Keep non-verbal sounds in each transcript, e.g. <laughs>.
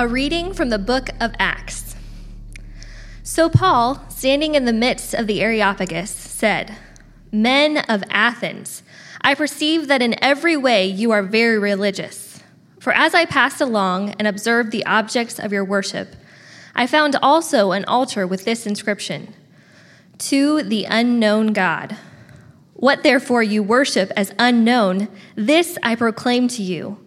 A reading from the book of Acts. So Paul, standing in the midst of the Areopagus, said, Men of Athens, I perceive that in every way you are very religious. For as I passed along and observed the objects of your worship, I found also an altar with this inscription To the unknown God. What therefore you worship as unknown, this I proclaim to you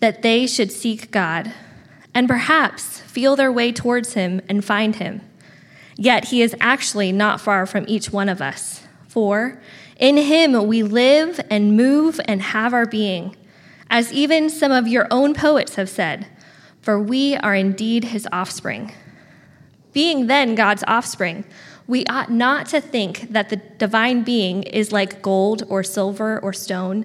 that they should seek God and perhaps feel their way towards Him and find Him. Yet He is actually not far from each one of us. For in Him we live and move and have our being, as even some of your own poets have said, for we are indeed His offspring. Being then God's offspring, we ought not to think that the divine being is like gold or silver or stone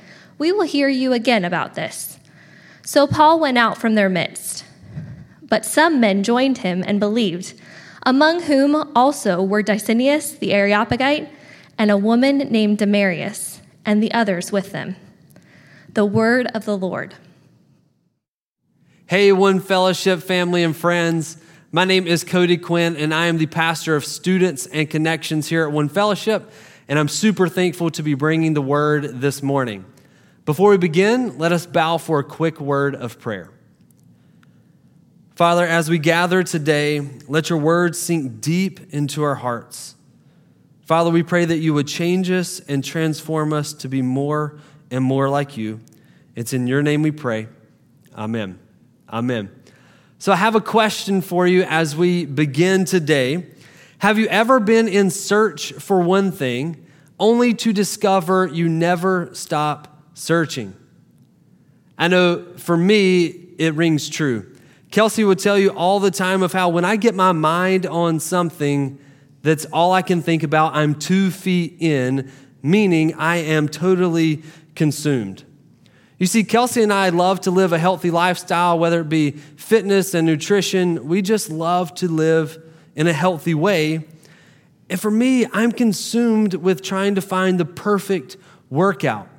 we will hear you again about this. So Paul went out from their midst. But some men joined him and believed, among whom also were Dionysius the Areopagite and a woman named Damaris, and the others with them. The word of the Lord. Hey, One Fellowship family and friends. My name is Cody Quinn, and I am the pastor of students and connections here at One Fellowship. And I'm super thankful to be bringing the word this morning. Before we begin, let us bow for a quick word of prayer. Father, as we gather today, let your words sink deep into our hearts. Father, we pray that you would change us and transform us to be more and more like you. It's in your name we pray. Amen. Amen. So, I have a question for you as we begin today. Have you ever been in search for one thing only to discover you never stop searching. I know for me, it rings true. Kelsey would tell you all the time of how when I get my mind on something that's all I can think about, I'm two feet in, meaning I am totally consumed. You see, Kelsey and I love to live a healthy lifestyle, whether it be fitness and nutrition. We just love to live in a healthy way. And for me, I'm consumed with trying to find the perfect workout.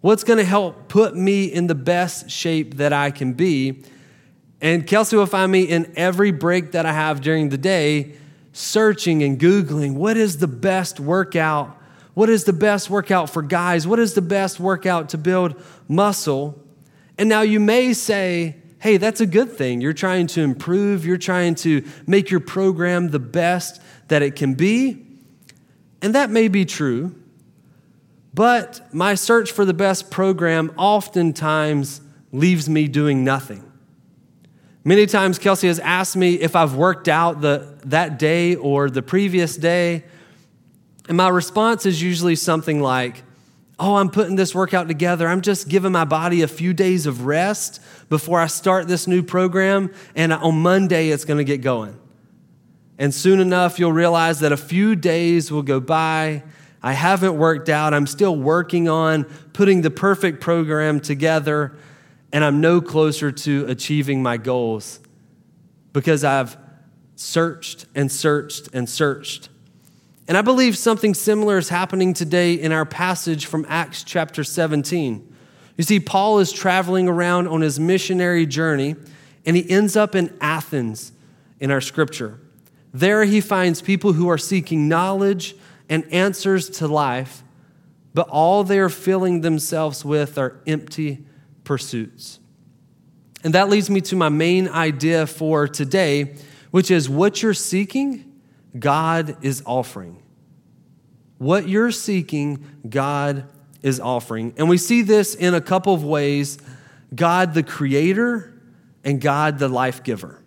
What's going to help put me in the best shape that I can be? And Kelsey will find me in every break that I have during the day searching and Googling what is the best workout? What is the best workout for guys? What is the best workout to build muscle? And now you may say, hey, that's a good thing. You're trying to improve, you're trying to make your program the best that it can be. And that may be true. But my search for the best program oftentimes leaves me doing nothing. Many times, Kelsey has asked me if I've worked out the, that day or the previous day. And my response is usually something like, Oh, I'm putting this workout together. I'm just giving my body a few days of rest before I start this new program. And on Monday, it's going to get going. And soon enough, you'll realize that a few days will go by I haven't worked out. I'm still working on putting the perfect program together, and I'm no closer to achieving my goals because I've searched and searched and searched. And I believe something similar is happening today in our passage from Acts chapter 17. You see, Paul is traveling around on his missionary journey, and he ends up in Athens in our scripture. There he finds people who are seeking knowledge and answers to life, but all they are filling themselves with are empty pursuits. And that leads me to my main idea for today, which is what you're seeking, God is offering. What you're seeking, God is offering. And we see this in a couple of ways God the creator and God the life giver.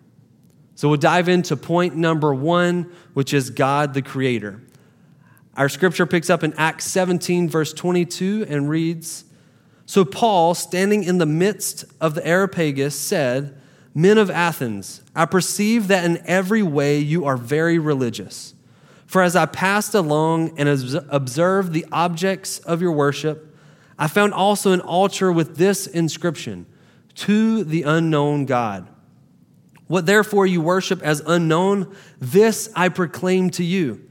So we'll dive into point number one, which is God the creator. Our scripture picks up in Acts 17, verse 22, and reads So Paul, standing in the midst of the Areopagus, said, Men of Athens, I perceive that in every way you are very religious. For as I passed along and observed the objects of your worship, I found also an altar with this inscription To the unknown God. What therefore you worship as unknown, this I proclaim to you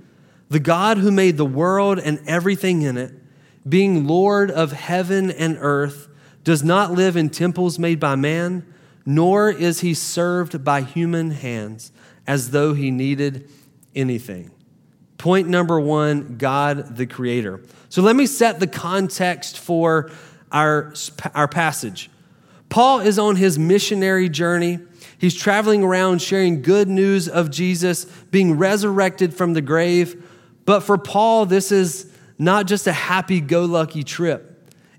the God who made the world and everything in it, being Lord of heaven and earth, does not live in temples made by man, nor is he served by human hands as though he needed anything. Point number one God the Creator. So let me set the context for our, our passage. Paul is on his missionary journey. He's traveling around sharing good news of Jesus being resurrected from the grave but for Paul, this is not just a happy go lucky trip.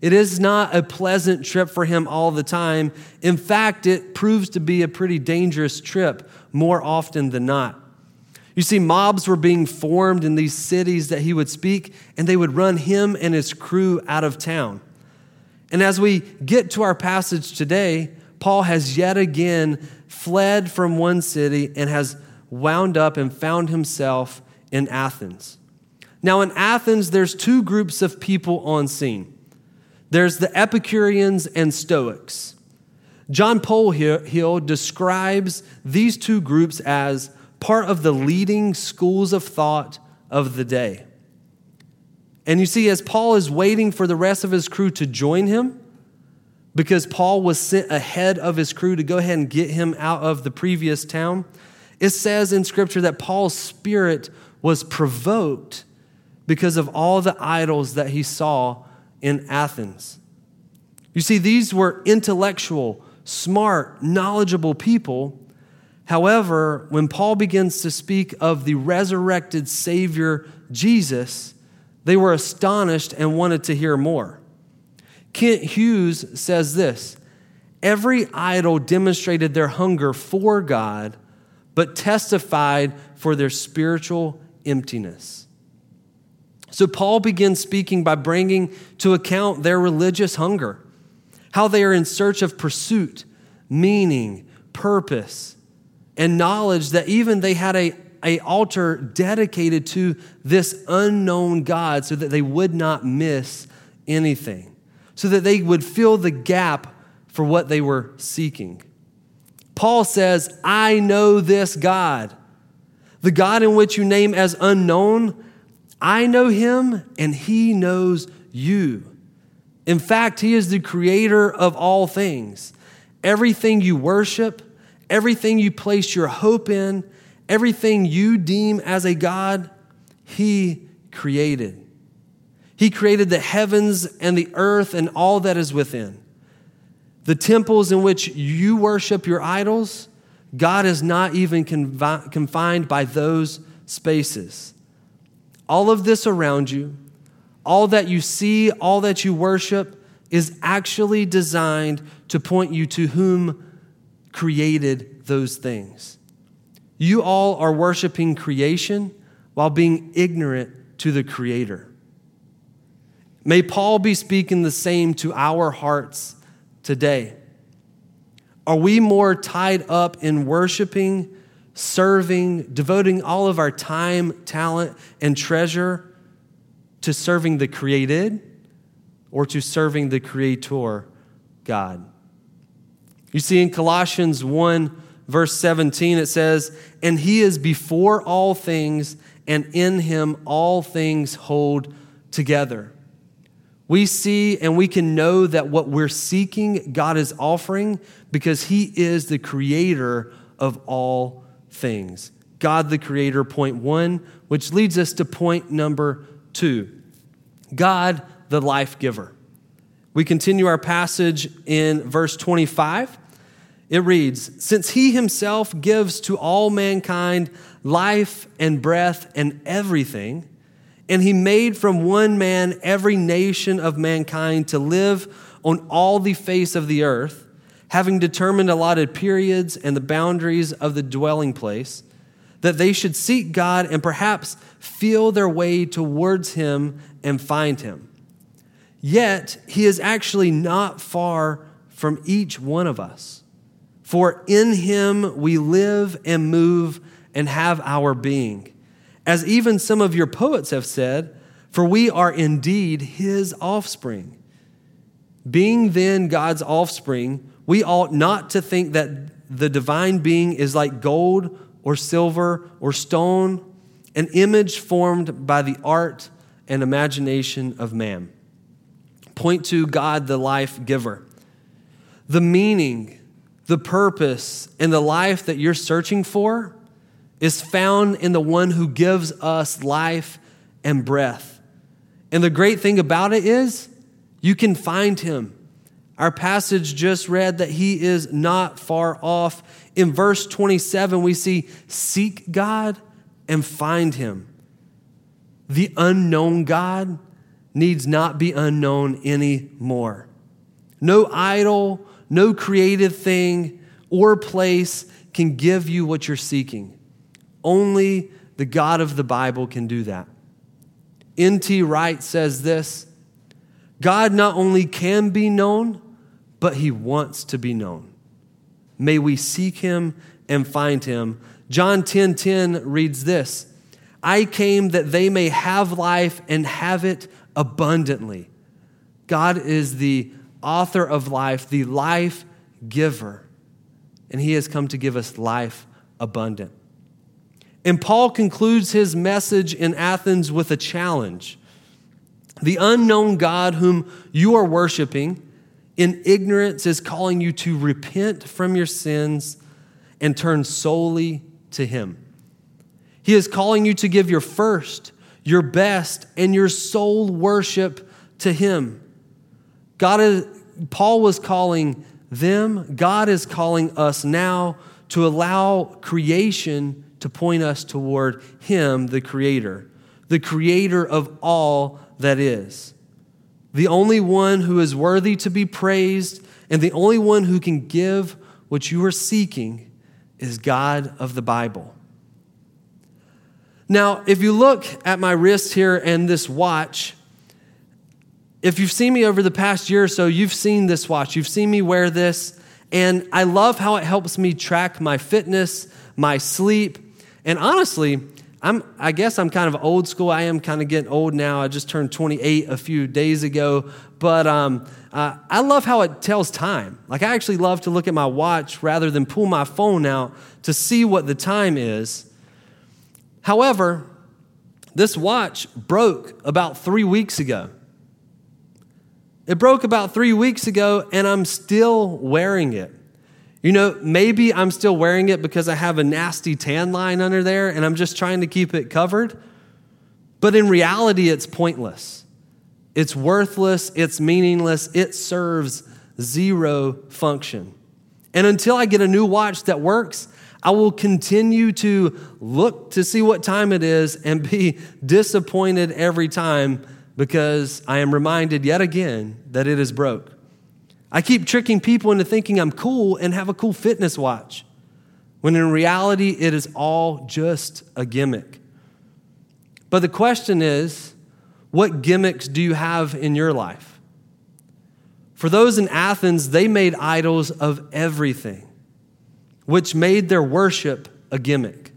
It is not a pleasant trip for him all the time. In fact, it proves to be a pretty dangerous trip more often than not. You see, mobs were being formed in these cities that he would speak, and they would run him and his crew out of town. And as we get to our passage today, Paul has yet again fled from one city and has wound up and found himself in Athens. Now, in Athens, there's two groups of people on scene there's the Epicureans and Stoics. John Polhill describes these two groups as part of the leading schools of thought of the day. And you see, as Paul is waiting for the rest of his crew to join him, because Paul was sent ahead of his crew to go ahead and get him out of the previous town, it says in Scripture that Paul's spirit was provoked because of all the idols that he saw in Athens. You see, these were intellectual, smart, knowledgeable people. However, when Paul begins to speak of the resurrected Savior Jesus, they were astonished and wanted to hear more. Kent Hughes says this Every idol demonstrated their hunger for God, but testified for their spiritual emptiness. So Paul begins speaking by bringing to account their religious hunger, how they are in search of pursuit, meaning, purpose, and knowledge that even they had a, a altar dedicated to this unknown God so that they would not miss anything, so that they would fill the gap for what they were seeking. Paul says, I know this God. The God in which you name as unknown, I know him and he knows you. In fact, he is the creator of all things. Everything you worship, everything you place your hope in, everything you deem as a God, he created. He created the heavens and the earth and all that is within. The temples in which you worship your idols, God is not even confined by those spaces. All of this around you, all that you see, all that you worship, is actually designed to point you to whom created those things. You all are worshiping creation while being ignorant to the Creator. May Paul be speaking the same to our hearts today. Are we more tied up in worshiping, serving, devoting all of our time, talent, and treasure to serving the created or to serving the creator, God? You see, in Colossians 1, verse 17, it says, And he is before all things, and in him all things hold together. We see and we can know that what we're seeking, God is offering because He is the creator of all things. God, the creator, point one, which leads us to point number two God, the life giver. We continue our passage in verse 25. It reads Since he himself gives to all mankind life and breath and everything, and he made from one man every nation of mankind to live on all the face of the earth, having determined allotted periods and the boundaries of the dwelling place, that they should seek God and perhaps feel their way towards him and find him. Yet he is actually not far from each one of us. For in him we live and move and have our being. As even some of your poets have said, for we are indeed his offspring. Being then God's offspring, we ought not to think that the divine being is like gold or silver or stone, an image formed by the art and imagination of man. Point to God, the life giver. The meaning, the purpose, and the life that you're searching for is found in the one who gives us life and breath. And the great thing about it is, you can find him. Our passage just read that he is not far off. In verse 27, we see, Seek God and find him. The unknown God needs not be unknown anymore. No idol, no created thing or place can give you what you're seeking. Only the God of the Bible can do that. N.T. Wright says this God not only can be known, but he wants to be known. May we seek him and find him. John 10:10 10, 10 reads this: I came that they may have life and have it abundantly. God is the author of life, the life giver, and he has come to give us life abundant. And Paul concludes his message in Athens with a challenge. The unknown God whom you are worshiping in ignorance is calling you to repent from your sins and turn solely to him. He is calling you to give your first, your best, and your sole worship to him. God is, Paul was calling them, God is calling us now to allow creation to point us toward Him, the Creator, the Creator of all that is, the only one who is worthy to be praised, and the only one who can give what you are seeking is God of the Bible. Now, if you look at my wrist here and this watch, if you've seen me over the past year or so, you've seen this watch. You've seen me wear this, and I love how it helps me track my fitness, my sleep, and honestly, I'm, I guess I'm kind of old school. I am kind of getting old now. I just turned 28 a few days ago. But um, uh, I love how it tells time. Like, I actually love to look at my watch rather than pull my phone out to see what the time is. However, this watch broke about three weeks ago. It broke about three weeks ago, and I'm still wearing it. You know, maybe I'm still wearing it because I have a nasty tan line under there and I'm just trying to keep it covered. But in reality, it's pointless. It's worthless. It's meaningless. It serves zero function. And until I get a new watch that works, I will continue to look to see what time it is and be <laughs> disappointed every time because I am reminded yet again that it is broke. I keep tricking people into thinking I'm cool and have a cool fitness watch, when in reality, it is all just a gimmick. But the question is what gimmicks do you have in your life? For those in Athens, they made idols of everything, which made their worship a gimmick.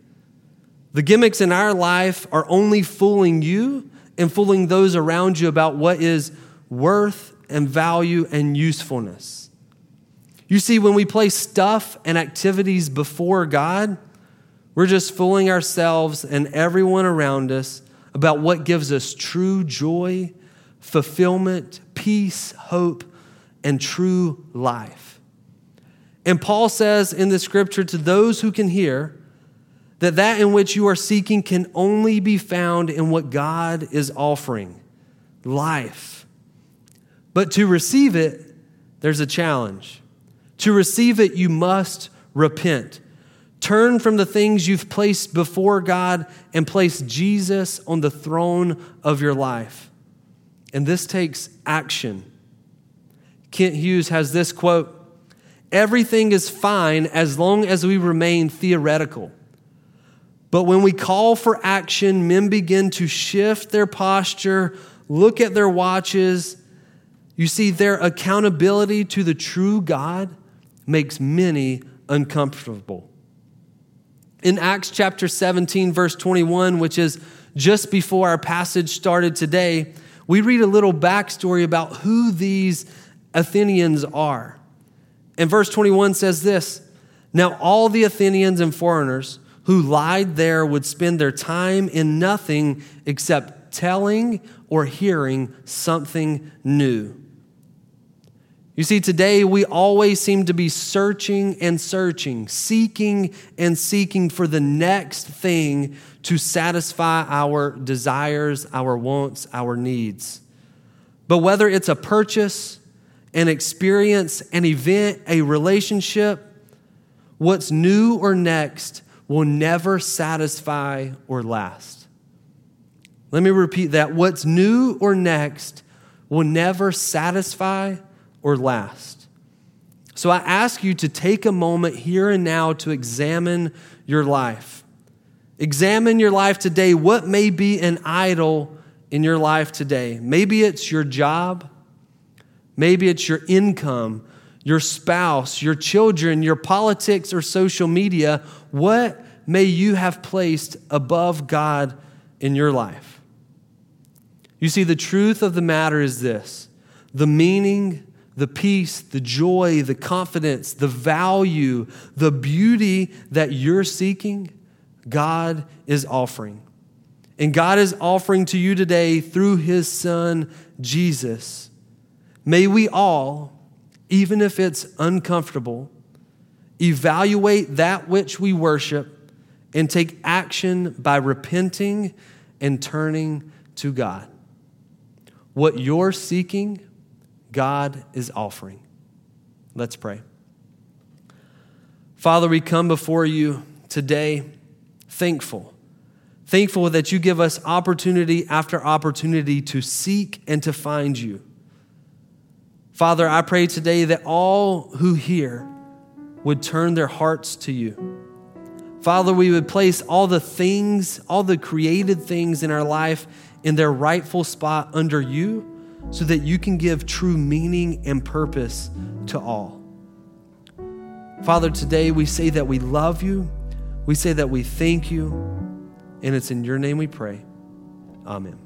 The gimmicks in our life are only fooling you and fooling those around you about what is worth and value and usefulness. You see, when we place stuff and activities before God, we're just fooling ourselves and everyone around us about what gives us true joy, fulfillment, peace, hope, and true life. And Paul says in the scripture to those who can hear that that in which you are seeking can only be found in what God is offering life but to receive it, there's a challenge. To receive it, you must repent. Turn from the things you've placed before God and place Jesus on the throne of your life. And this takes action. Kent Hughes has this quote Everything is fine as long as we remain theoretical. But when we call for action, men begin to shift their posture, look at their watches. You see, their accountability to the true God makes many uncomfortable. In Acts chapter 17, verse 21, which is just before our passage started today, we read a little backstory about who these Athenians are. And verse 21 says this Now all the Athenians and foreigners who lied there would spend their time in nothing except telling or hearing something new. You see, today we always seem to be searching and searching, seeking and seeking for the next thing to satisfy our desires, our wants, our needs. But whether it's a purchase, an experience, an event, a relationship, what's new or next will never satisfy or last. Let me repeat that. What's new or next will never satisfy or last. So I ask you to take a moment here and now to examine your life. Examine your life today. What may be an idol in your life today? Maybe it's your job, maybe it's your income, your spouse, your children, your politics, or social media. What may you have placed above God in your life? You see, the truth of the matter is this the meaning the peace, the joy, the confidence, the value, the beauty that you're seeking, God is offering. And God is offering to you today through his son, Jesus. May we all, even if it's uncomfortable, evaluate that which we worship and take action by repenting and turning to God. What you're seeking, God is offering. Let's pray. Father, we come before you today thankful. Thankful that you give us opportunity after opportunity to seek and to find you. Father, I pray today that all who hear would turn their hearts to you. Father, we would place all the things, all the created things in our life in their rightful spot under you so that you can give true meaning and purpose to all. Father, today we say that we love you, we say that we thank you, and it's in your name we pray. Amen.